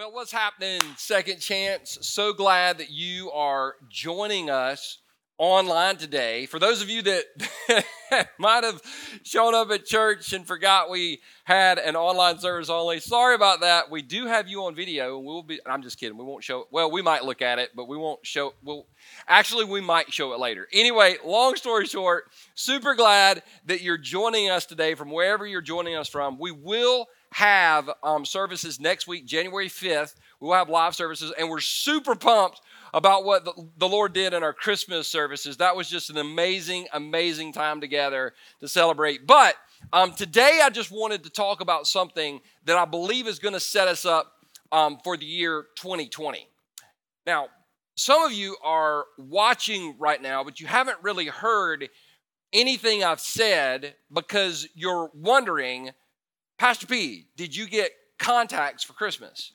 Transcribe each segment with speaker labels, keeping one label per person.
Speaker 1: Well, what's happening, Second Chance? So glad that you are joining us online today. For those of you that might have shown up at church and forgot we had an online service only, sorry about that. We do have you on video, and we'll be. I'm just kidding. We won't show. Well, we might look at it, but we won't show. We'll actually we might show it later. Anyway, long story short, super glad that you're joining us today from wherever you're joining us from. We will have um, services next week, January 5th. We will have live services, and we're super pumped about what the, Lord did in our Christmas services. That was just an amazing, amazing time together to celebrate. But um, today, I just wanted to talk about something that I believe is going to set us up um, for the year 2020. Now, some of you are watching right now, but you haven't really heard anything I've said because you're wondering Pastor P, did you get contacts for Christmas?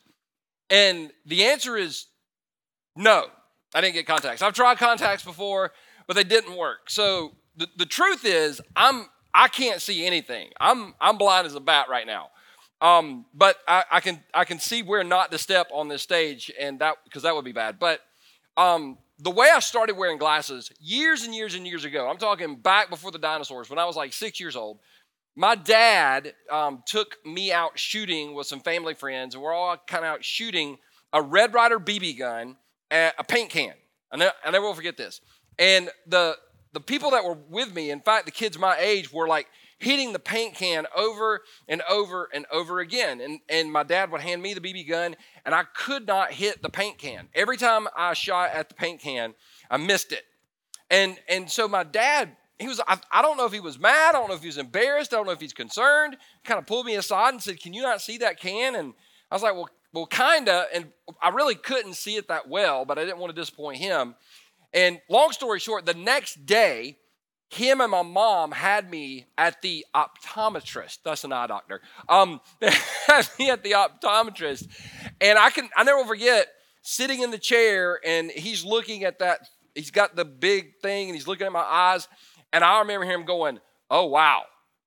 Speaker 1: And the answer is no, I didn't get contacts. I've tried contacts before, but they didn't work. So the, the truth is, I'm I can't see anything. I'm I'm blind as a bat right now. Um, but I, I, can I can see where not to step on this stage, and that because that would be bad. But um, the way I started wearing glasses years and years and years ago, I'm talking back before the dinosaurs, when I was like six years old. My dad um, took me out shooting with some family friends, and we're all kind of out shooting a Red Ryder BB gun at a paint can. I I never will forget this. And the the people that were with me, in fact, the kids my age, were like hitting the paint can over and over and over again. And, and my dad would hand me the BB gun, and I could not hit the paint can. Every time I shot at the paint can, I missed it. And, and so my dad he was I, I, don't know if he was mad i don't know if he was embarrassed i don't know if he's concerned kind of pulled me aside and said can you not see that can? And i was like well well kinda and i really couldn't see it that well but i didn't want to disappoint him. And long story short the next day him and my mom had me at the optometrist. That's an eye doctor. Um had me at the optometrist. And i can i never forget sitting in the chair and he's looking at that he's got the big thing and he's looking at my eyes and I remember him going, oh, wow.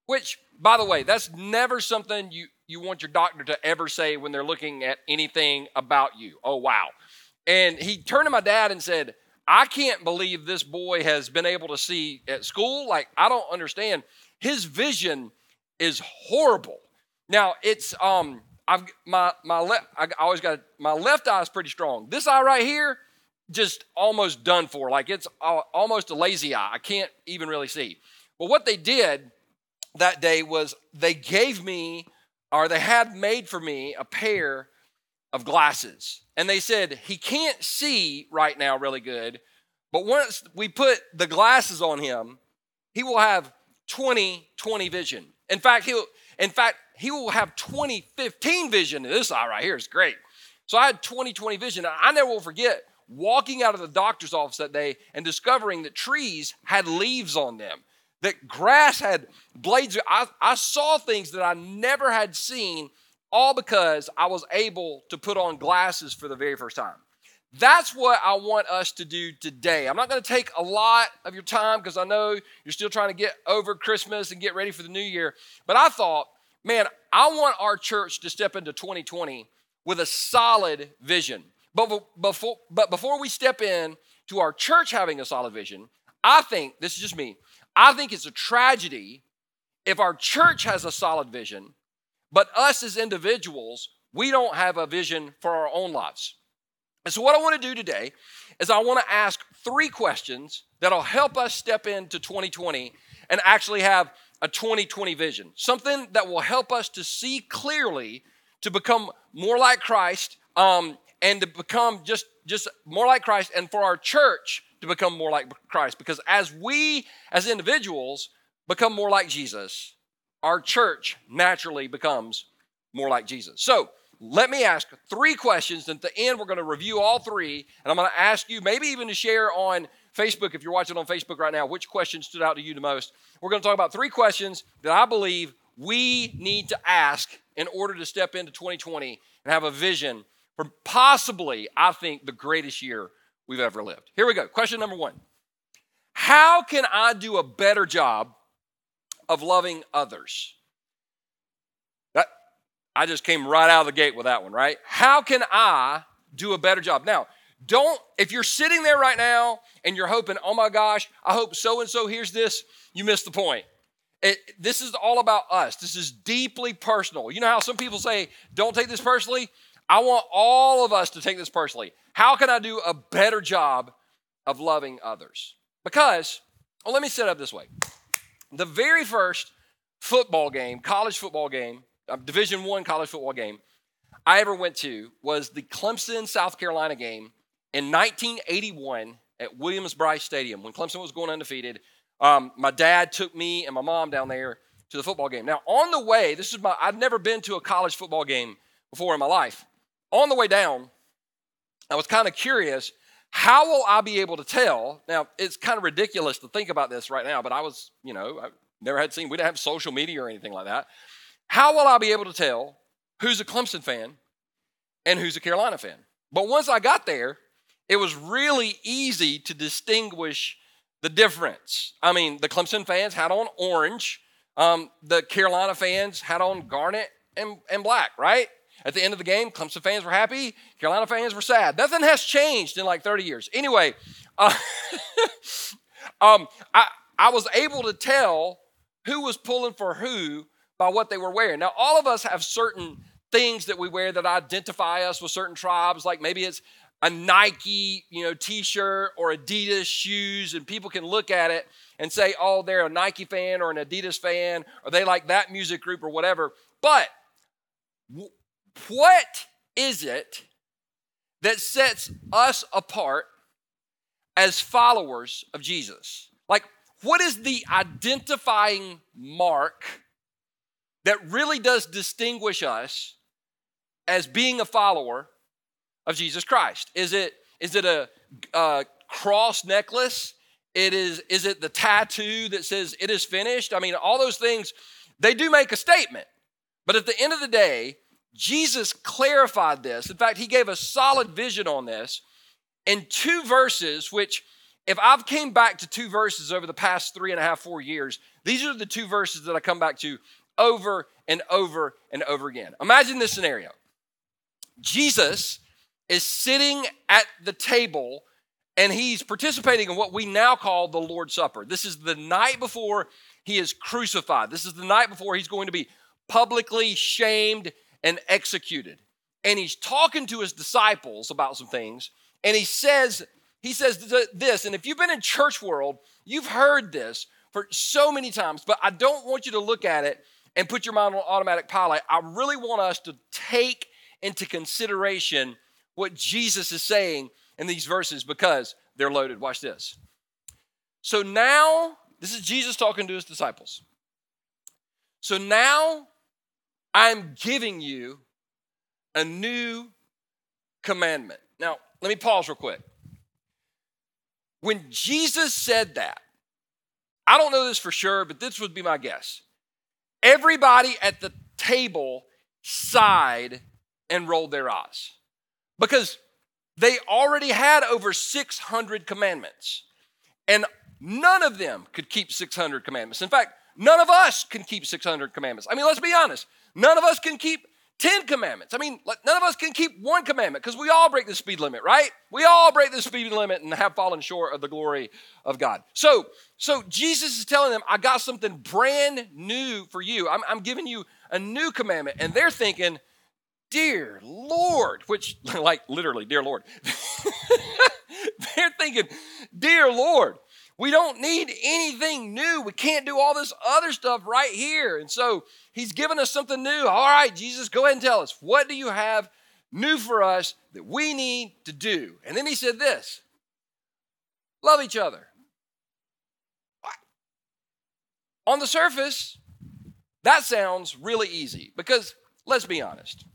Speaker 1: Which, by the way, that's never something you, you want your doctor to ever say when they're looking at anything about you. Oh, wow. And he turned to my dad and said, I can't believe this boy has been able to see at school. Like, I don't understand. His vision is horrible. Now, it's, um, I've, my, my left, I always got, my left eye is pretty strong. This eye right here, just almost done for. Like it's almost a lazy eye. I can't even really see. Well, what they did that day was they gave me, or they had made for me, a pair of glasses. And they said, he can't see right now really good, but once we put the glasses on him, he will have 20 20 vision. In fact, he'll in fact, he will have 2015 vision. This eye right here is great. So I had 20 20 vision. I never will forget walking out of the doctor's office that day and discovering that trees had leaves on them, that grass had blades. I, I saw things that I never had seen, all because I was able to put on glasses for the very first time. That's what I want us to do today. I'm not going to take a lot of your time because I know you're still trying to get over Christmas and get ready for the new year. But I thought, man, I want our church to step into 2020 with a solid vision. But before, but before we step in to our church having a solid vision, I think, this is just me, I think it's a tragedy if our church has a solid vision, but us as individuals, we don't have a vision for our own lives. And so, what I want to do today is I want to ask three questions that'll help us step into 2020 and actually have a 2020 vision. Something that will help us to see clearly to become more like Christ um, and to become just just more like Christ and for our church to become more like Christ because as we as individuals become more like Jesus our church naturally becomes more like Jesus. So, let me ask three questions and at the end we're going to review all three and I'm going to ask you maybe even to share on Facebook if you're watching on Facebook right now which question stood out to you the most. We're going to talk about three questions that I believe we need to ask in order to step into 2020 and have a vision for possibly, I think, the greatest year we've ever lived. Here we go. Question number one How can I do a better job of loving others? That, I just came right out of the gate with that one, right? How can I do a better job? Now, don't, if you're sitting there right now and you're hoping, oh my gosh, I hope so and so hears this, you missed the point. It, this is all about us. This is deeply personal. You know how some people say, don't take this personally? I want all of us to take this personally. How can I do a better job of loving others? Because, well, let me set up this way. The very first football game, college football game, uh, Division One college football game I ever went to was the Clemson South Carolina game in 1981 at Williams-Brice Stadium when Clemson was going undefeated. Um, my dad took me and my mom down there to the football game. Now, on the way, this is my I've never been to a college football game before in my life. On the way down, I was kind of curious how will I be able to tell? Now, it's kind of ridiculous to think about this right now, but I was, you know, I never had seen, we didn't have social media or anything like that. How will I be able to tell who's a Clemson fan and who's a Carolina fan? But once I got there, it was really easy to distinguish the difference. I mean, the Clemson fans had on orange, um, the Carolina fans had on garnet and, and black, right? At the end of the game, Clemson fans were happy, Carolina fans were sad. Nothing has changed in like 30 years. Anyway, uh, um, I, I was able to tell who was pulling for who by what they were wearing. Now, all of us have certain things that we wear that identify us with certain tribes, like maybe it's a Nike, you know, t-shirt or Adidas shoes and people can look at it and say, "Oh, they're a Nike fan or an Adidas fan or they like that music group or whatever." But what is it that sets us apart as followers of Jesus? Like what is the identifying mark that really does distinguish us as being a follower of Jesus Christ? Is it is it a, a cross necklace? It is is it the tattoo that says it is finished? I mean, all those things they do make a statement. But at the end of the day, Jesus clarified this. In fact, he gave a solid vision on this in two verses, which if I've came back to two verses over the past three and a half, four years, these are the two verses that I come back to over and over and over again. Imagine this scenario. Jesus is sitting at the table and he's participating in what we now call the Lord's Supper. This is the night before he is crucified. This is the night before he's going to be publicly shamed and executed. And he's talking to his disciples about some things and he says he says this and if you've been in church world, you've heard this for so many times, but I don't want you to look at it and put your mind on automatic pilot. I really want us to take into consideration what Jesus is saying in these verses because they're loaded. Watch this. So now, this is Jesus talking to his disciples. So now I'm giving you a new commandment. Now, let me pause real quick. When Jesus said that, I don't know this for sure, but this would be my guess. Everybody at the table sighed and rolled their eyes because they already had over 600 commandments, and none of them could keep 600 commandments. In fact, none of us can keep 600 commandments. I mean, let's be honest, none of us can keep 10 commandments. I mean, none of us can keep one commandment because we all break the speed limit, right? We all break the speed limit and have fallen short of the glory of God. So, so Jesus is telling them, I got something brand new for you. I'm, I'm giving you a new commandment. And they're thinking, Dear Lord, which, like literally, dear Lord. they're thinking, Dear Lord, we don't need anything new. We can't do all this other stuff right here. And so he's given us something new. All right, Jesus, go ahead and tell us. What do you have new for us that we need to do? And then he said this love each other. What? On the surface, that sounds really easy because let's be honest.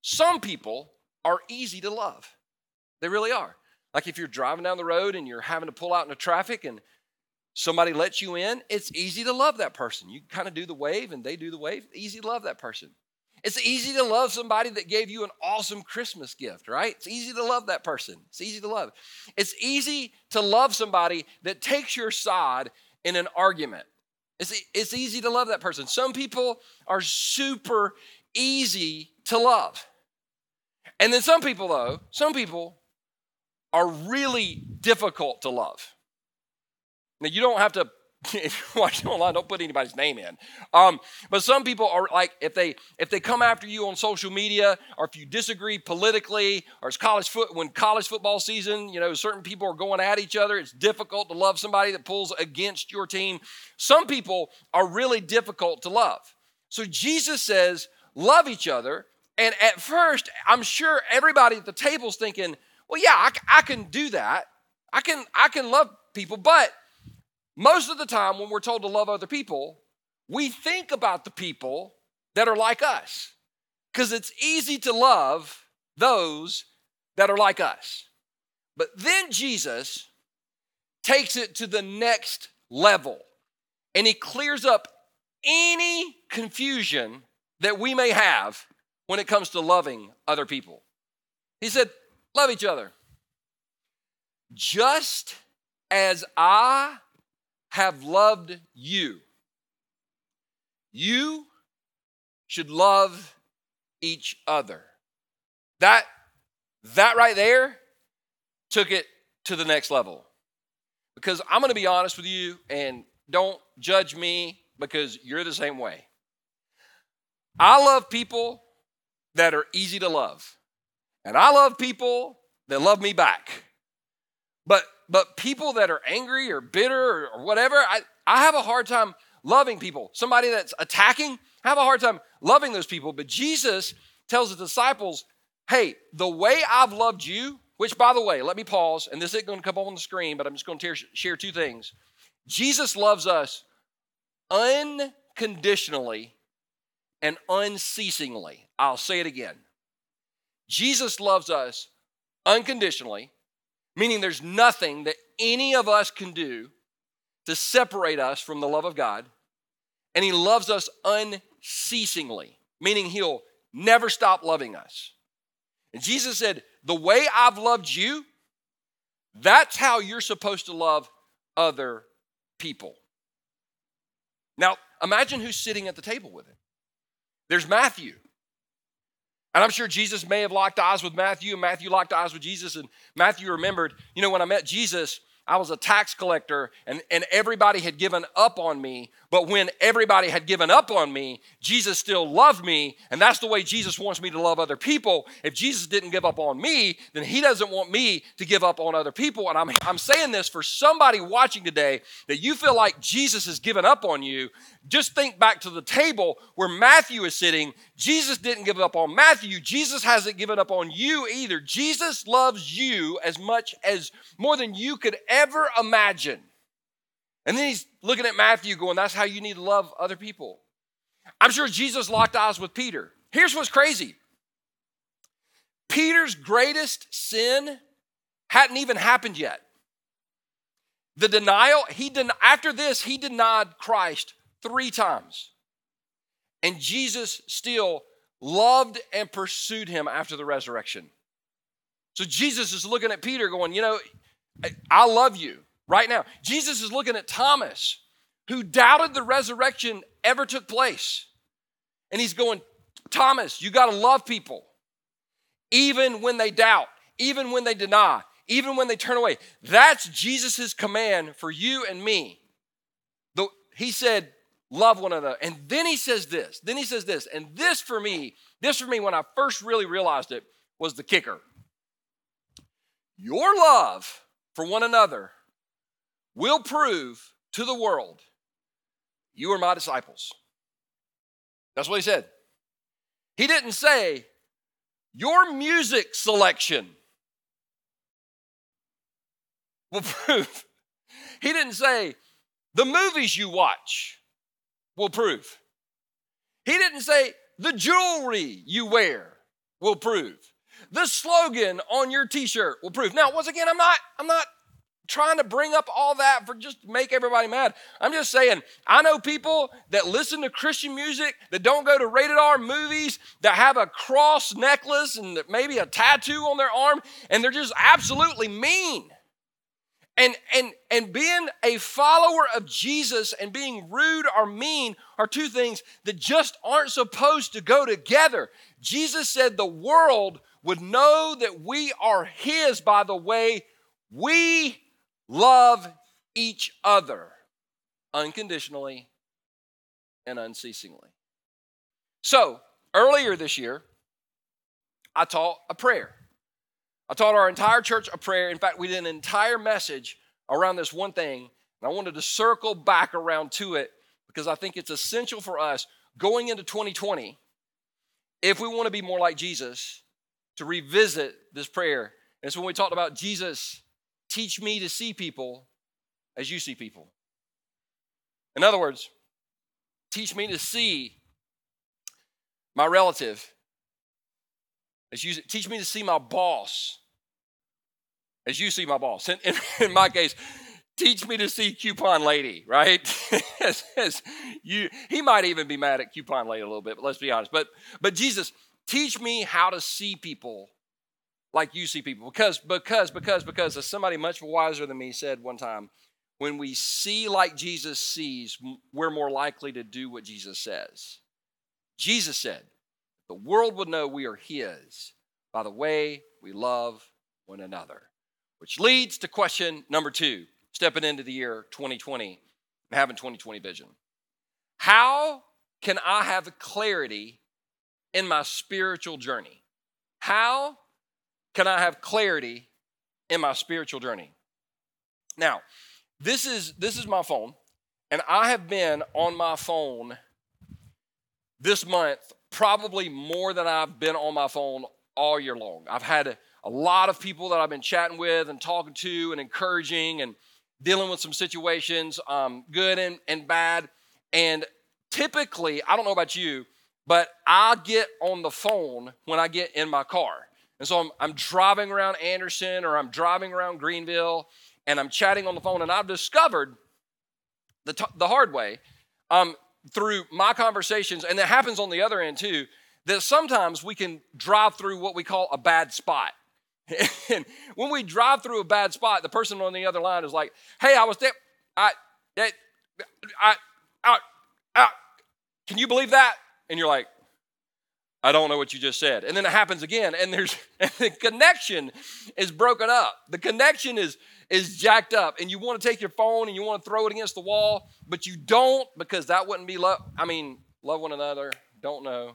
Speaker 1: Some people are easy to love, they really are. Like if you're driving down the road and you're having to pull out into traffic and somebody lets you in, it's easy to love that person. You kind of do the wave and they do the wave. Easy to love that person. It's easy to love somebody that gave you an awesome Christmas gift, right? It's easy to love that person. It's easy to love. It's easy to love somebody that takes your side in an argument. It's, it's easy to love that person. Some people are super easy to love. And then some people, though, some people are really difficult to love. Now, you don't have to if you're watching online, don't put anybody's name in. Um, but some people are like, if they if they come after you on social media, or if you disagree politically, or it's college foot when college football season, you know, certain people are going at each other. It's difficult to love somebody that pulls against your team. Some people are really difficult to love. So Jesus says, love each other. And at first, I'm sure everybody at the table's thinking, well, yeah, I, I can do that. I can I can love people, but most of the time, when we're told to love other people, we think about the people that are like us because it's easy to love those that are like us. But then Jesus takes it to the next level and he clears up any confusion that we may have when it comes to loving other people. He said, Love each other. Just as I have loved you. You should love each other. That that right there took it to the next level. Because I'm going to be honest with you and don't judge me because you're the same way. I love people that are easy to love. And I love people that love me back. But but people that are angry or bitter or, or whatever, I, I have a hard time loving people. Somebody that's attacking, I have a hard time loving those people. But Jesus tells the disciples, hey, the way I've loved you, which by the way, let me pause, and this isn't going to come up on the screen, but I'm just going to share two things. Jesus loves us unconditionally and unceasingly. I'll say it again. Jesus loves us unconditionally meaning there's nothing that any of us can do to separate us from the love of God. And He loves us unceasingly, meaning He'll never stop loving us. And Jesus said, The way I've loved you, that's how you're supposed to love other people. Now, imagine who's sitting at the table with him. There's Matthew. And I'm sure Jesus may have locked eyes with Matthew, and Matthew locked eyes with Jesus. And Matthew remembered, you know, when I met Jesus, I was a tax collector and, and everybody had given up on me. But when everybody had given up on me, Jesus still loved me. And that's the way Jesus wants me to love other people. If Jesus didn't give up on me, then he doesn't want me to give up on other people. And I'm, I'm saying this for somebody watching today that you feel like Jesus has given up on you. Just think back to the table where Matthew is sitting. Jesus didn't give up on Matthew. Jesus hasn't given up on you either. Jesus loves you as much as more than you could ever imagine. And then he's looking at Matthew going, That's how you need to love other people. I'm sure Jesus locked eyes with Peter. Here's what's crazy Peter's greatest sin hadn't even happened yet. The denial, he den- after this, he denied Christ three times. And Jesus still loved and pursued him after the resurrection. So Jesus is looking at Peter going, You know, I love you right now. Jesus is looking at Thomas, who doubted the resurrection ever took place. And he's going, Thomas, you got to love people, even when they doubt, even when they deny, even when they turn away. That's Jesus' command for you and me. The, he said, love one another. And then he says this, then he says this, and this for me, this for me, when I first really realized it, was the kicker. Your love for one another will prove to the world you are my disciples. That's what he said. He didn't say, your music selection will prove. He didn't say, the movies you watch will prove. He didn't say, the jewelry you wear will prove. The slogan on your t-shirt will prove. Now, once again, I'm not, I'm not trying to bring up all that for just make everybody mad. I'm just saying, I know people that listen to Christian music, that don't go to rated R movies, that have a cross necklace and maybe a tattoo on their arm, and they're just absolutely mean. And, and, and being a follower of Jesus and being rude or mean are two things that just aren't supposed to go together. Jesus said the world would know that we are His by the way we love each other unconditionally and unceasingly. So, earlier this year, I taught a prayer. I taught our entire church a prayer. In fact, we did an entire message around this one thing. And I wanted to circle back around to it because I think it's essential for us going into 2020 if we want to be more like Jesus to revisit this prayer. And it's when we talked about Jesus, teach me to see people as you see people. In other words, teach me to see my relative as you teach me to see my boss as you see my boss. In, in, in my case, teach me to see coupon lady, right? as, as you, he might even be mad at coupon lady a little bit, but let's be honest. But but Jesus, teach me how to see people like you see people. Because, because, because, because, as somebody much wiser than me said one time, when we see like Jesus sees, we're more likely to do what Jesus says. Jesus said, the world would know we are His by the way we love one another. Which leads to question number two, stepping into the year 2020 and having 2020 vision. How can I have clarity in my spiritual journey? How can I have clarity in my spiritual journey? Now, this is this is my phone, and I have been on my phone this month probably more than I've been on my phone all year long. I've had a, lot of people that I've been chatting with and talking to and encouraging and dealing with some situations, um, good and, and bad. And typically, I don't know about you, but I get on the phone when I get in my car. And so I'm, I'm driving around Anderson or I'm driving around Greenville and I'm chatting on the phone. And I've discovered the, t- the hard way um, through my conversations, and that happens on the other end too, that sometimes we can drive through what we call a bad spot. and when we drive through a bad spot, the person on the other line is like, "Hey, I was there. I, I, I, can you believe that?" And you're like, "I don't know what you just said." And then it happens again, and there's and the connection is broken up. The connection is is jacked up, and you want to take your phone and you want to throw it against the wall, but you don't because that wouldn't be love. I mean, love one another. Don't know.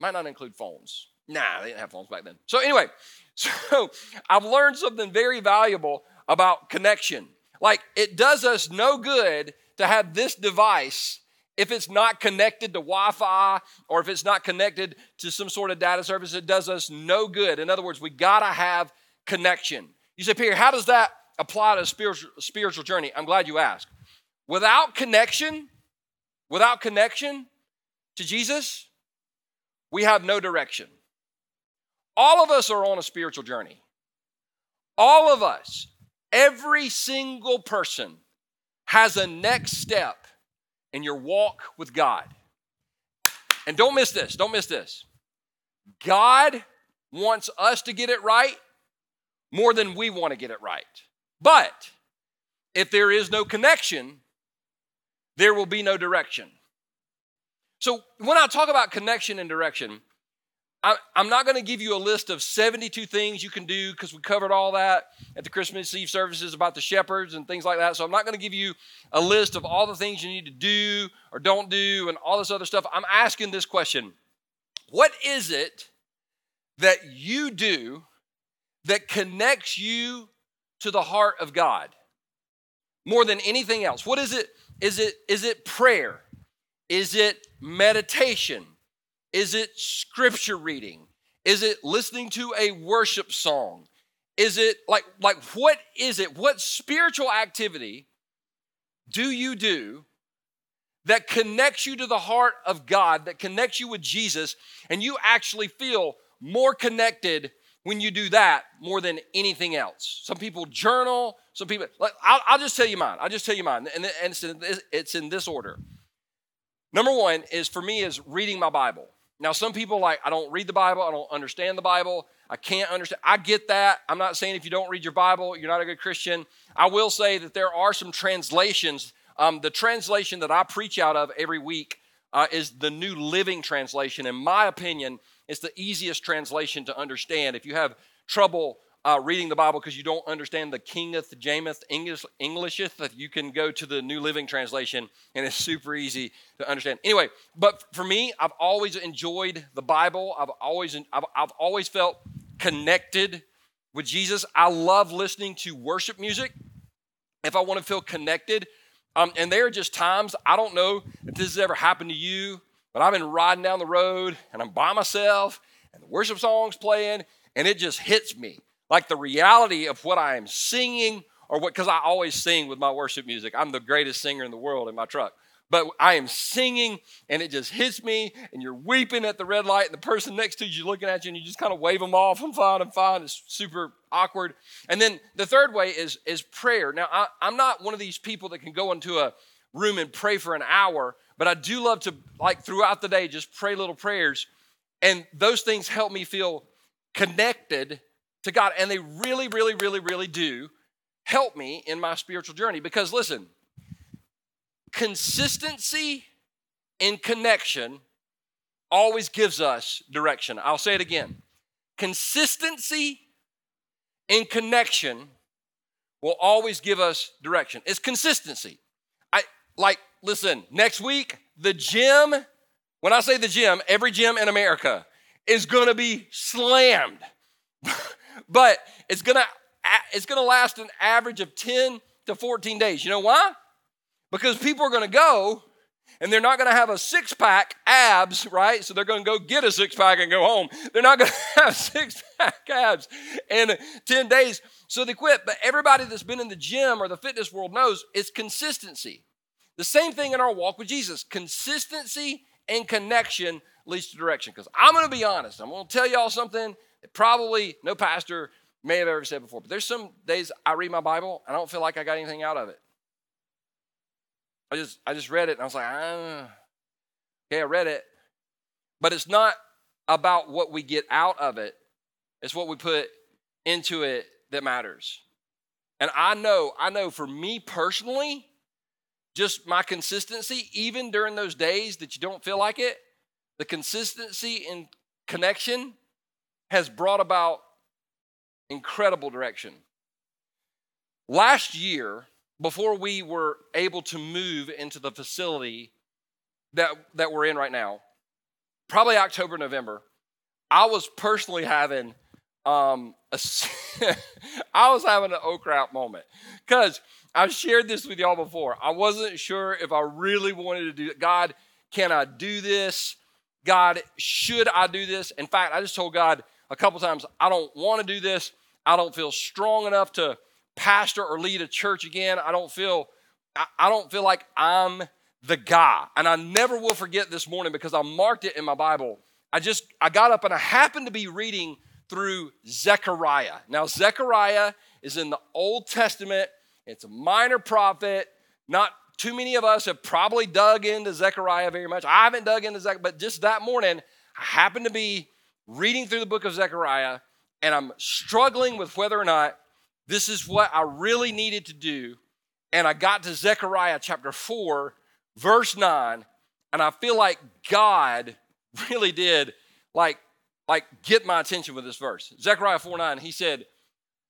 Speaker 1: Might not include phones. Nah, they didn't have phones back then. So anyway, so I've learned something very valuable about connection. Like it does us no good to have this device if it's not connected to Wi Fi or if it's not connected to some sort of data service. It does us no good. In other words, we got to have connection. You say, Perry, how does that apply to a spiritual, spiritual journey? I'm glad you asked. Without connection, without connection to Jesus, we have no direction. All of us are on a spiritual journey. All of us, every single person has a next step in your walk with God. And don't miss this, don't miss this. God wants us to get it right more than we want to get it right. But if there is no connection, there will be no direction. So when I talk about connection and direction, I, am not going to give you a list of 72 things you can do because we covered all that at the Christmas Eve services about the shepherds and things like that. So I'm not going to give you a list of all the things you need to do or don't do and all this other stuff. I'm asking this question What is it that you do that connects you to the heart of God more than anything else? What is it? Is it, is it prayer? Is it meditation? Is it scripture reading? Is it listening to a worship song? Is it like like what is it? What spiritual activity do you do that connects you to the heart of God, that connects you with Jesus, and you actually feel more connected when you do that more than anything else. Some people journal, some people, I'll, I'll just tell you mine. I'll just tell you mine. And, it's, in this, it's in this order. Number one is for me is reading my Bible Now, some people like, I don't read the Bible, I don't understand the Bible, I can't understand. I get that. I'm not saying if you don't read your Bible, you're not a good Christian. I will say that there are some translations. Um, the translation that I preach out of every week uh, is the New Living Translation. In my opinion, it's the easiest translation to understand. If you have trouble uh, reading the Bible because you don't understand the Kingeth, Jameth, English, Englisheth, you can go to the New Living Translation and it's super easy to understand. Anyway, but for me, I've always enjoyed the Bible. I've always, I've, I've always felt connected with Jesus. I love listening to worship music if I want to feel connected. Um, and there are just times, I don't know if this has ever happened to you, but I've been riding down the road and I'm by myself and the worship song's playing and it just hits me like the reality of what I am singing or what, because I always sing with my worship music. I'm the greatest singer in the world in my truck. But I am singing and it just hits me, and you're weeping at the red light, and the person next to you is looking at you, and you just kind of wave them off. I'm fine, I'm fine. It's super awkward. And then the third way is, is prayer. Now, I, I'm not one of these people that can go into a room and pray for an hour, but I do love to, like, throughout the day, just pray little prayers. And those things help me feel connected to God. And they really, really, really, really do help me in my spiritual journey. Because listen, consistency in connection always gives us direction. I'll say it again. Consistency in connection will always give us direction. It's consistency. I like listen, next week the gym, when I say the gym, every gym in America is to be slammed. but it's gonna it's gonna last an average of 10 to 14 days. You know why? Because people are gonna go and they're not gonna have a six pack abs, right? So they're gonna go get a six pack and go home. They're not gonna have six pack abs in 10 days. So they quit. But everybody that's been in the gym or the fitness world knows it's consistency. The same thing in our walk with Jesus. Consistency and connection leads to direction. Because I'm gonna be honest, I'm gonna tell y'all something Probably no pastor may have ever said before, but there's some days I read my Bible and I don't feel like I got anything out of it. I just I just read it and I was like, ah, okay, I read it, but it's not about what we get out of it. It's what we put into it that matters. And I know, I know for me personally, just my consistency, even during those days that you don't feel like it, the consistency and connection has brought about incredible direction. Last year, before we were able to move into the facility that, that we're in right now, probably October, November, I was personally having um, a, I was having an oh crap moment because I've shared this with y'all before. I wasn't sure if I really wanted to do it. God, can I do this? God, should I do this? In fact, I just told God, a couple times, I don't want to do this. I don't feel strong enough to pastor or lead a church again. I don't feel I, don't feel like I'm the guy. And I never will forget this morning because I marked it in my Bible. I just I got up and I happened to be reading through Zechariah. Now Zechariah is in the Old Testament. It's a minor prophet. Not too many of us have probably dug into Zechariah very much. I haven't dug into Zechariah, but just that morning, I happened to be reading through the book of Zechariah and I'm struggling with whether or not this is what I really needed to do. And I got to Zechariah chapter 4, verse 9, and I feel like God really did like, like get my attention with this verse. Zechariah 4 9, he said,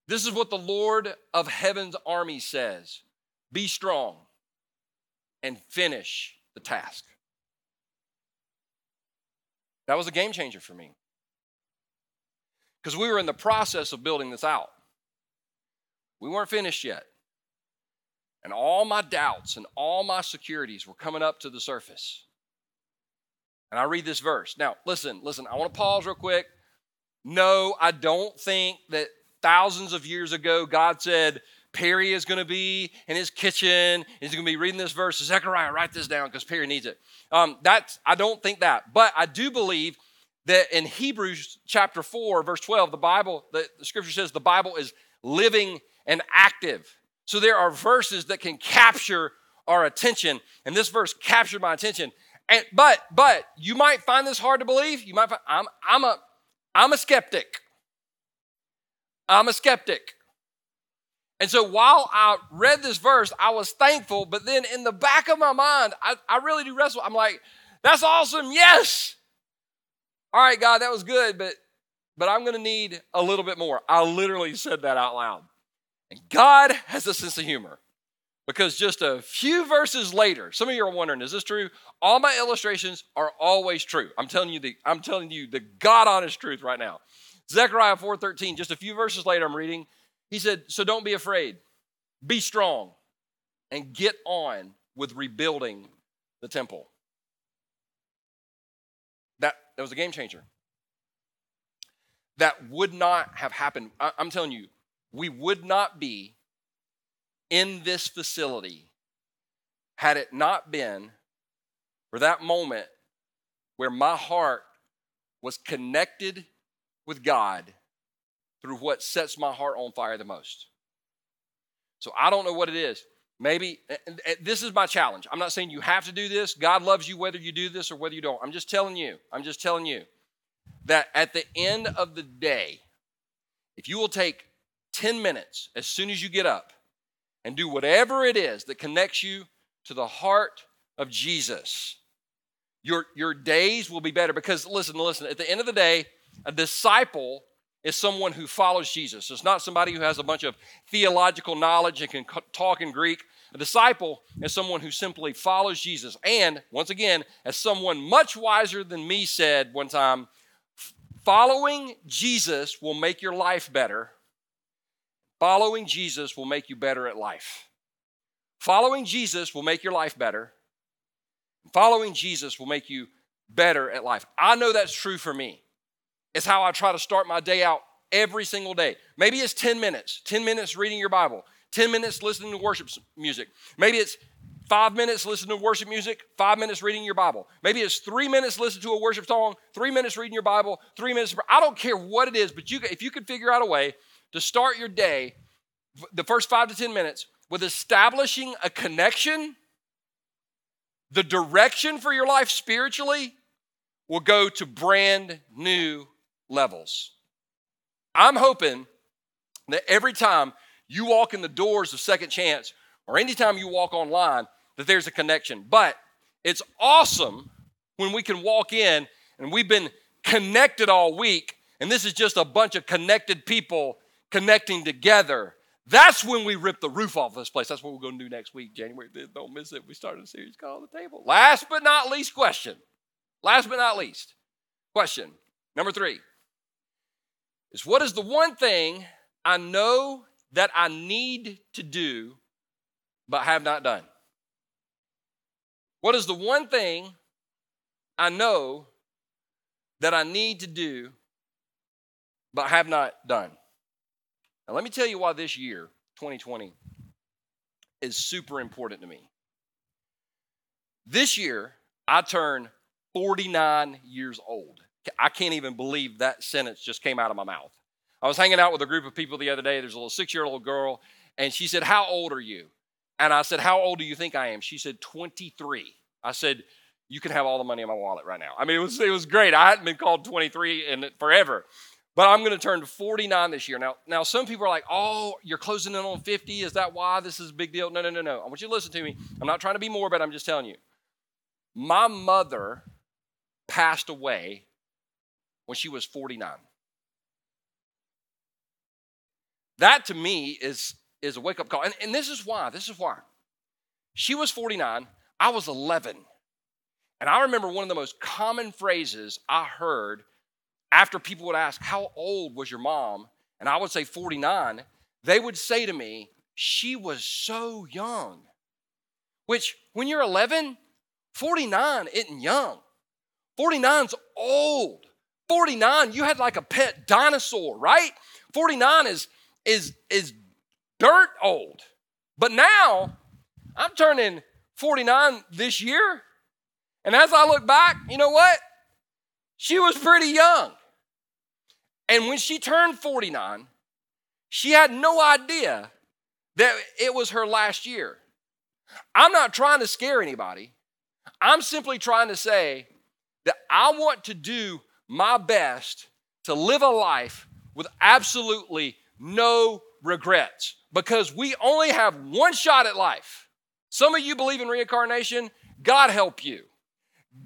Speaker 1: This is what the Lord of heaven's army says Be strong and finish the task. That was a game changer for me because we were in the process of building this out. We weren't finished yet. And all my doubts and all my securities were coming up to the surface. And I read this verse. Now, listen, listen, I want to pause real quick. No, I don't think that thousands of years ago God said, Perry is going to be in his kitchen. He's going to be reading this verse. Zechariah, write this down because Perry needs it. Um, that's I don't think that, but I do believe that in Hebrews chapter 4, verse 12, the Bible, the, the scripture says the Bible is living and active. So there are verses that can capture our attention. And this verse captured my attention. And but but you might find this hard to believe. You might find I'm I'm a I'm a skeptic. I'm a skeptic. And so while I read this verse, I was thankful, but then in the back of my mind, I, I really do wrestle. I'm like, that's awesome, yes. All right, God, that was good, but but I'm gonna need a little bit more. I literally said that out loud. And God has a sense of humor. Because just a few verses later, some of you are wondering, is this true? All my illustrations are always true. I'm telling you the I'm telling you the God honest truth right now. Zechariah 4:13, just a few verses later, I'm reading. He said, So don't be afraid, be strong, and get on with rebuilding the temple. That was a game changer. That would not have happened. I'm telling you, we would not be in this facility had it not been for that moment where my heart was connected with God through what sets my heart on fire the most. So I don't know what it is. Maybe this is my challenge. I'm not saying you have to do this. God loves you whether you do this or whether you don't. I'm just telling you. I'm just telling you that at the end of the day, if you will take 10 minutes as soon as you get up and do whatever it is that connects you to the heart of Jesus, your, your days will be better. Because listen, listen, at the end of the day, a disciple is someone who follows Jesus. It's not somebody who has a bunch of theological knowledge and can talk in Greek. A disciple is someone who simply follows Jesus. And once again, as someone much wiser than me said one time, following Jesus will make your life better. Following Jesus will make you better at life. Following Jesus will make your life better. Following Jesus will make you better at life. I know that's true for me. It's how I try to start my day out every single day. Maybe it's 10 minutes, 10 minutes reading your Bible, 10 minutes listening to worship music. Maybe it's five minutes listening to worship music, five minutes reading your Bible. Maybe it's three minutes listening to a worship song, three minutes reading your Bible, three minutes. I don't care what it is, but you, if you could figure out a way to start your day, the first five to 10 minutes, with establishing a connection, the direction for your life spiritually will go to brand new levels. I'm hoping that every time you walk in the doors of Second Chance or anytime you walk online, that there's a connection. But it's awesome when we can walk in and we've been connected all week, and this is just a bunch of connected people connecting together. That's when we rip the roof off this place. That's what we're going to do next week, January. Don't miss it. We started a series called The Table. Last but not least, question. Last but not least, question number three is what is the one thing I know that I need to do but have not done? What is the one thing I know that I need to do but have not done? Now, let me tell you why this year, 2020, is super important to me. This year, I turn 49 years old. I can't even believe that sentence just came out of my mouth. I was hanging out with a group of people the other day. There's a little six year old girl, and she said, How old are you? And I said, How old do you think I am? She said, 23. I said, You can have all the money in my wallet right now. I mean, it was, it was great. I hadn't been called 23 in forever. But I'm going to turn 49 this year. Now, now, some people are like, oh, you're closing in on 50. Is that why this is a big deal? No, no, no, no. I want you to listen to me. I'm not trying to be morbid. I'm just telling you. My mother passed away when she was 49. That to me is, is a wake up call. And, and this is why. This is why. She was 49, I was 11. And I remember one of the most common phrases I heard after people would ask, How old was your mom? And I would say 49. They would say to me, She was so young. Which, when you're 11, 49 isn't young. 49's old. 49, you had like a pet dinosaur, right? 49 is is is dirt old. But now I'm turning 49 this year. And as I look back, you know what? She was pretty young. And when she turned 49, she had no idea that it was her last year. I'm not trying to scare anybody. I'm simply trying to say that I want to do my best to live a life with absolutely no regrets because we only have one shot at life. Some of you believe in reincarnation. God help you.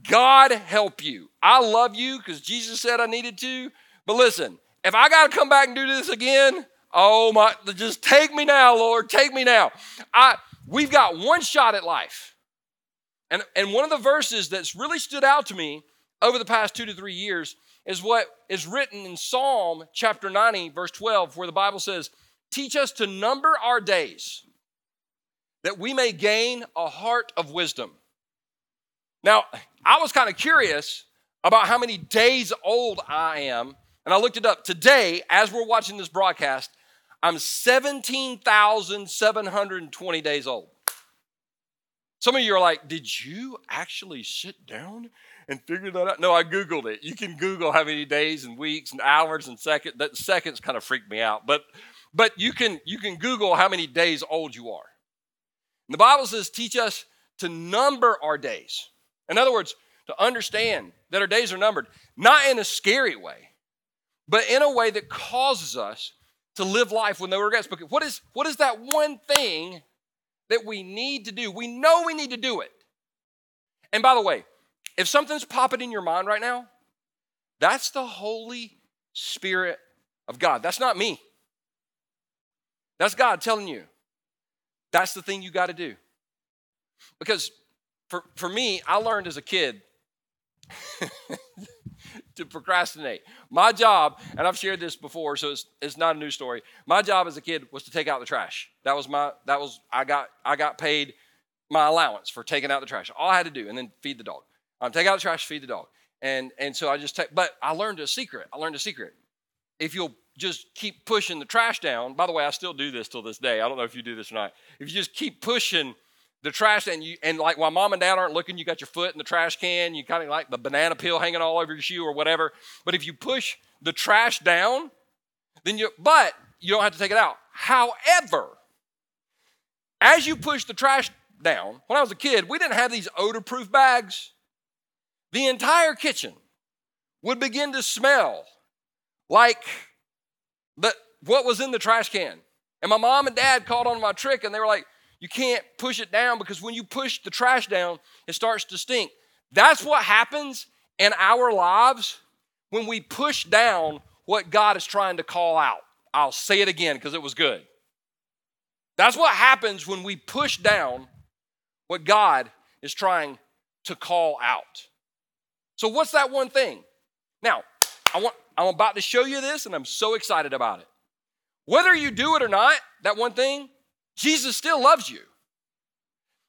Speaker 1: God help you. I love you because Jesus said I needed to. But listen, if I got to come back and do this again, oh my, just take me now, Lord. Take me now. I we've got one shot at life. And, and one of the verses that's really stood out to me over the past two to three years is what is written in Psalm chapter 90, verse 12, where the Bible says, Teach us to number our days that we may gain a heart of wisdom. Now, I was kind of curious about how many days old I am, and I looked it up. Today, as we're watching this broadcast, I'm 17,720 days old. Some of you are like, Did you actually sit down and figure that out? No, I Googled it. You can Google how many days and weeks and hours and seconds. That seconds kind of freaked me out. But but you can you can Google how many days old you are. And the Bible says, teach us to number our days. In other words, to understand that our days are numbered, not in a scary way, but in a way that causes us to live life with no regrets. Because what is, what is that one thing that we need to do? We know we need to do it. And by the way, if something's popping in your mind right now, that's the Holy Spirit of God. That's not me. That's God telling you. That's the thing you got to do. Because for, for me, I learned as a kid to procrastinate. My job, and I've shared this before, so it's, it's not a new story. My job as a kid was to take out the trash. That was my, that was, I got, I got paid my allowance for taking out the trash. All I had to do, and then feed the dog. Um, take out the trash, feed the dog. And, and so I just take, but I learned a secret. I learned a secret. If you'll just keep pushing the trash down, by the way, I still do this till this day. I don't know if you do this or not. If you just keep pushing the trash and you and like while mom and dad aren't looking, you got your foot in the trash can, you kind of like the banana peel hanging all over your shoe or whatever. But if you push the trash down, then you but you don't have to take it out. However, as you push the trash down, when I was a kid, we didn't have these odor-proof bags. The entire kitchen would begin to smell like the, what was in the trash can. And my mom and dad caught on my trick and they were like, you can't push it down because when you push the trash down, it starts to stink. That's what happens in our lives when we push down what God is trying to call out. I'll say it again because it was good. That's what happens when we push down what God is trying to call out. So, what's that one thing? Now, I want, I'm about to show you this, and I'm so excited about it. Whether you do it or not, that one thing, Jesus still loves you.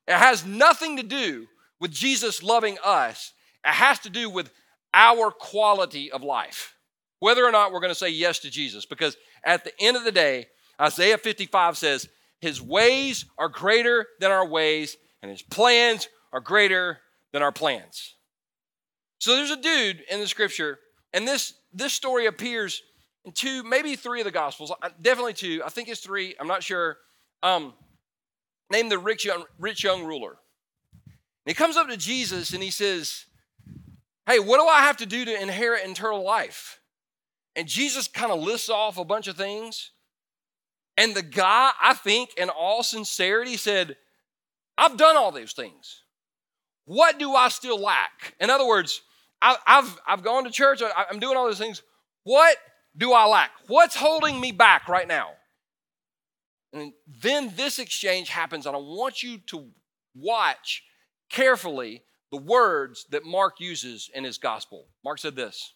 Speaker 1: It has nothing to do with Jesus loving us, it has to do with our quality of life. Whether or not we're going to say yes to Jesus, because at the end of the day, Isaiah 55 says, His ways are greater than our ways, and His plans are greater than our plans. So there's a dude in the scripture, and this, this story appears in two, maybe three of the Gospels, uh, definitely two. I think it's three, I'm not sure um, named the rich young, rich young ruler. And he comes up to Jesus and he says, Hey, what do I have to do to inherit eternal life? And Jesus kind of lists off a bunch of things. And the guy, I think, in all sincerity, said, I've done all these things. What do I still lack? In other words, I, have I've gone to church, I'm doing all those things. What do I lack? What's holding me back right now? And then this exchange happens, and I want you to watch carefully the words that Mark uses in his gospel. Mark said this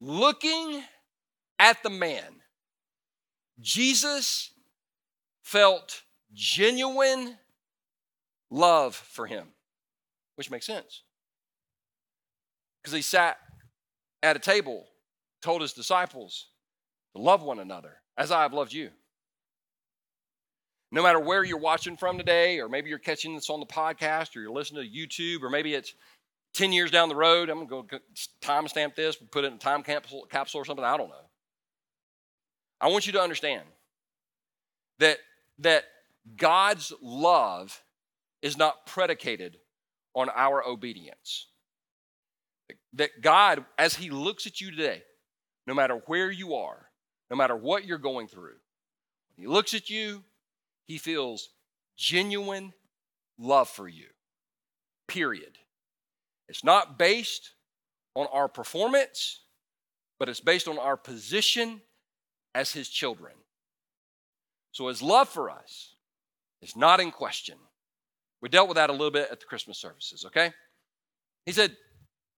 Speaker 1: Looking at the man, Jesus felt genuine love for him, which makes sense. Because he sat at a table, told his disciples to love one another as I have loved you. No matter where you're watching from today, or maybe you're catching this on the podcast, or you're listening to YouTube, or maybe it's 10 years down the road, I'm going to go timestamp this, put it in a time capsule, capsule or something, I don't know. I want you to understand that, that God's love is not predicated on our obedience. That God, as He looks at you today, no matter where you are, no matter what you're going through, He looks at you, He feels genuine love for you. Period. It's not based on our performance, but it's based on our position as His children. So His love for us is not in question. We dealt with that a little bit at the Christmas services, okay? He said,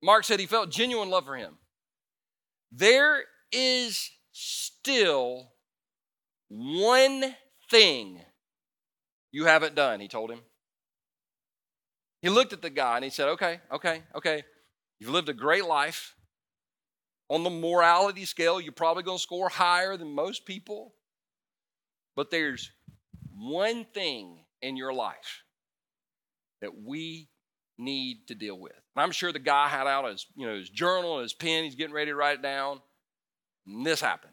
Speaker 1: Mark said he felt genuine love for him. There is still one thing you haven't done, he told him. He looked at the guy and he said, Okay, okay, okay. You've lived a great life. On the morality scale, you're probably going to score higher than most people. But there's one thing in your life that we need to deal with. And I'm sure the guy had out his, you know, his journal and his pen, he's getting ready to write it down. And this happened.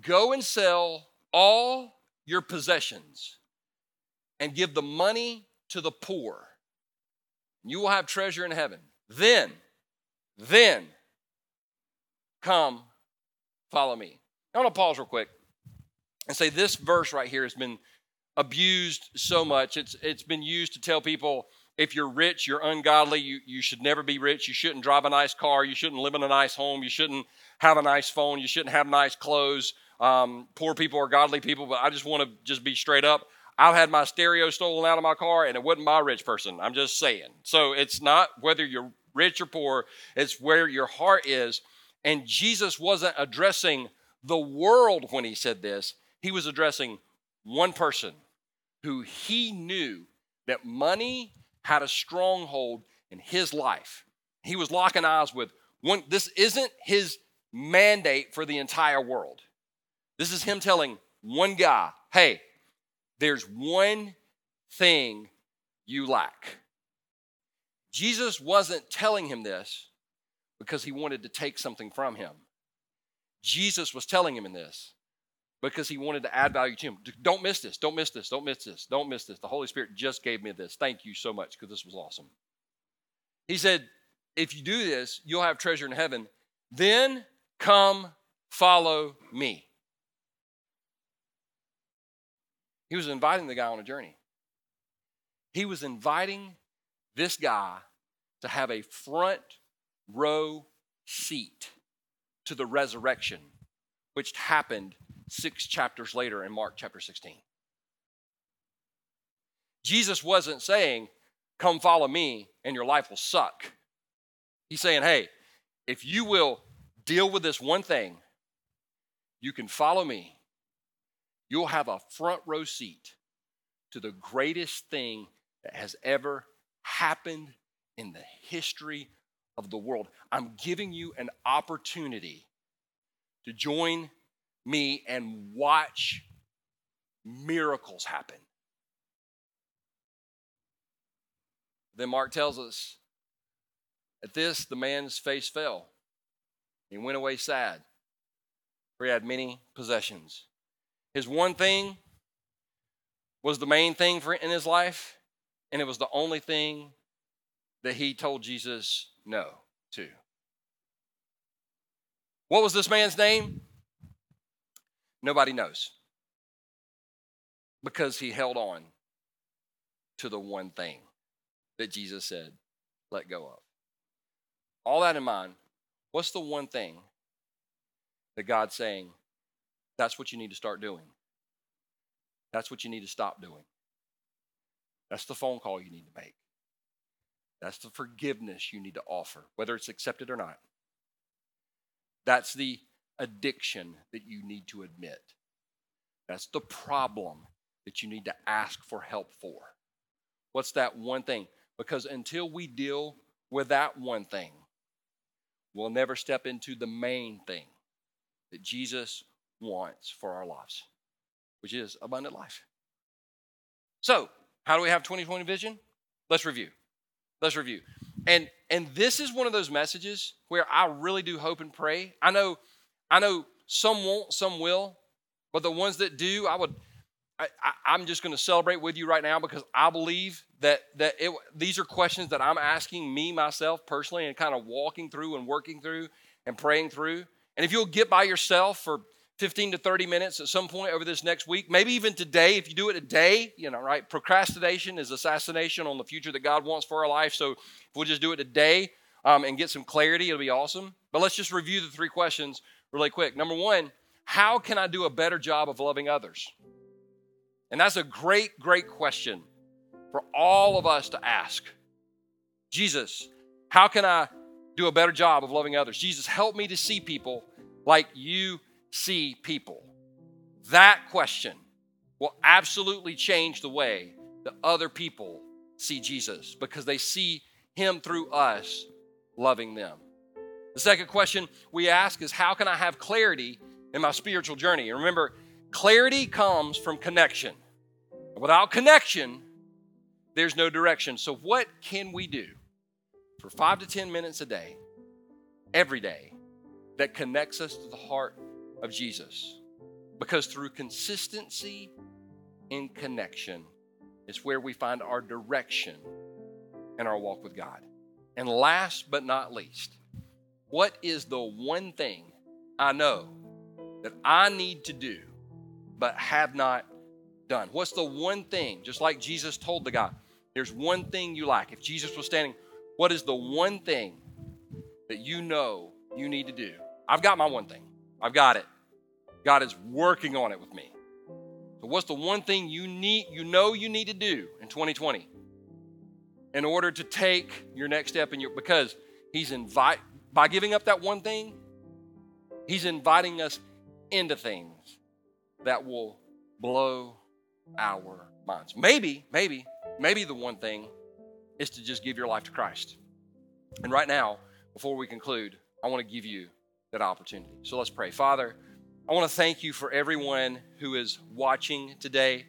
Speaker 1: Go and sell all your possessions and give the money to the poor. You will have treasure in heaven. Then, then come follow me. I want to pause real quick and say this verse right here has been abused so much. It's, it's been used to tell people if you're rich, you're ungodly, you, you should never be rich, you shouldn't drive a nice car, you shouldn't live in a nice home, you shouldn't have a nice phone, you shouldn't have nice clothes. Um, poor people are godly people, but I just want to just be straight up. I've had my stereo stolen out of my car, and it wasn't my rich person. I'm just saying. So it's not whether you're rich or poor, it's where your heart is. And Jesus wasn't addressing the world when he said this, he was addressing one person who he knew that money had a stronghold in his life. He was locking eyes with one, this isn't his mandate for the entire world. This is him telling one guy, hey, there's one thing you lack. Jesus wasn't telling him this because he wanted to take something from him. Jesus was telling him in this because he wanted to add value to him. Don't miss this. Don't miss this. Don't miss this. Don't miss this. The Holy Spirit just gave me this. Thank you so much because this was awesome. He said, If you do this, you'll have treasure in heaven. Then come follow me. He was inviting the guy on a journey. He was inviting this guy to have a front row seat to the resurrection, which happened six chapters later in Mark chapter 16. Jesus wasn't saying, Come follow me and your life will suck. He's saying, Hey, if you will deal with this one thing, you can follow me. You'll have a front row seat to the greatest thing that has ever happened in the history of the world. I'm giving you an opportunity to join me and watch miracles happen. Then Mark tells us at this, the man's face fell. He went away sad, for he had many possessions. His one thing was the main thing for in his life, and it was the only thing that he told Jesus no to. What was this man's name? Nobody knows because he held on to the one thing that Jesus said, let go of. All that in mind, what's the one thing that God's saying, that's what you need to start doing? That's what you need to stop doing. That's the phone call you need to make. That's the forgiveness you need to offer, whether it's accepted or not. That's the addiction that you need to admit. That's the problem that you need to ask for help for. What's that one thing? Because until we deal with that one thing, we'll never step into the main thing that Jesus wants for our lives, which is abundant life. So, how do we have 2020 vision? Let's review. Let's review. And and this is one of those messages where I really do hope and pray. I know I know some won't, some will, but the ones that do, I would I, am just going to celebrate with you right now because I believe that that it, these are questions that I'm asking me myself personally and kind of walking through and working through and praying through. And if you'll get by yourself for 15 to 30 minutes at some point over this next week, maybe even today, if you do it today, you know, right? Procrastination is assassination on the future that God wants for our life. So if we'll just do it today um, and get some clarity, it'll be awesome. But let's just review the three questions really quick. Number one, how can I do a better job of loving others? And that's a great, great question for all of us to ask. Jesus, how can I do a better job of loving others? Jesus, help me to see people like you see people? That question will absolutely change the way that other people see Jesus because they see him through us loving them. The second question we ask is how can I have clarity in my spiritual journey? And remember, clarity comes from connection. Without connection, there's no direction. So, what can we do for five to 10 minutes a day, every day, that connects us to the heart of Jesus. Because through consistency in connection is where we find our direction in our walk with God. And last but not least, what is the one thing I know that I need to do but have not done? What's the one thing, just like Jesus told the guy, there's one thing you lack. If Jesus was standing, what is the one thing that you know you need to do? I've got my one thing, I've got it. God is working on it with me. So what's the one thing you need you know you need to do in 2020 in order to take your next step in your because he's invite by giving up that one thing, he's inviting us into things that will blow our minds. Maybe, maybe, maybe the one thing is to just give your life to Christ. And right now, before we conclude, I want to give you that opportunity. So let's pray. Father, I want to thank you for everyone who is watching today,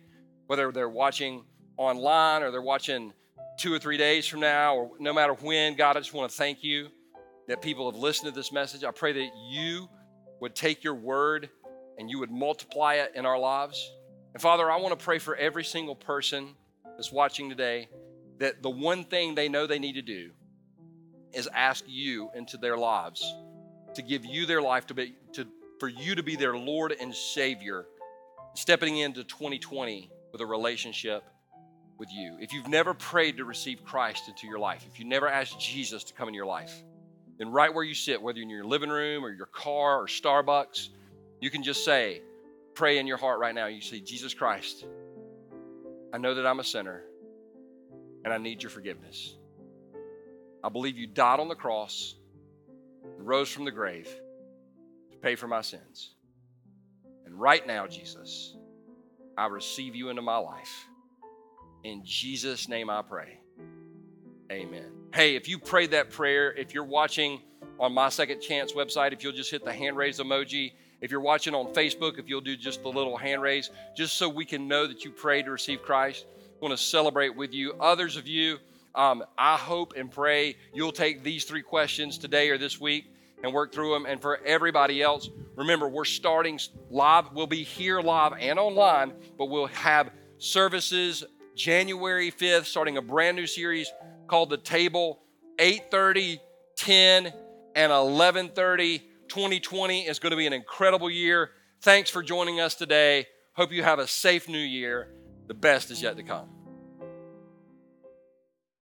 Speaker 1: whether they're watching online or they're watching two or three days from now, or no matter when. God, I just want to thank you that people have listened to this message. I pray that you would take your word and you would multiply it in our lives. And Father, I want to pray for every single person that's watching today that the one thing they know they need to do is ask you into their lives to give you their life to be to for you to be their Lord and Savior, stepping into 2020 with a relationship with you. If you've never prayed to receive Christ into your life, if you never asked Jesus to come in your life, then right where you sit, whether in your living room or your car or Starbucks, you can just say, pray in your heart right now. You say, Jesus Christ, I know that I'm a sinner and I need your forgiveness. I believe you died on the cross and rose from the grave to pay for my sins. And right now, Jesus, I receive you into my life. In Jesus' name I pray. Amen. Hey, if you prayed that prayer, if you're watching on my Second Chance website, if you'll just hit the hand raise emoji. If you're watching on Facebook, if you'll do just the little hand raise, just so we can know that you prayed to receive Christ. I want to celebrate with you. Others of you, um, I hope and pray you'll take these three questions today or this week and work through them. And for everybody else, remember, we're starting live. We'll be here live and online, but we'll have services January 5th, starting a brand new series called The Table, 8.30, 10, and 11.30. 2020 is going to be an incredible year. Thanks for joining us today. Hope you have a safe new year. The best is yet to come.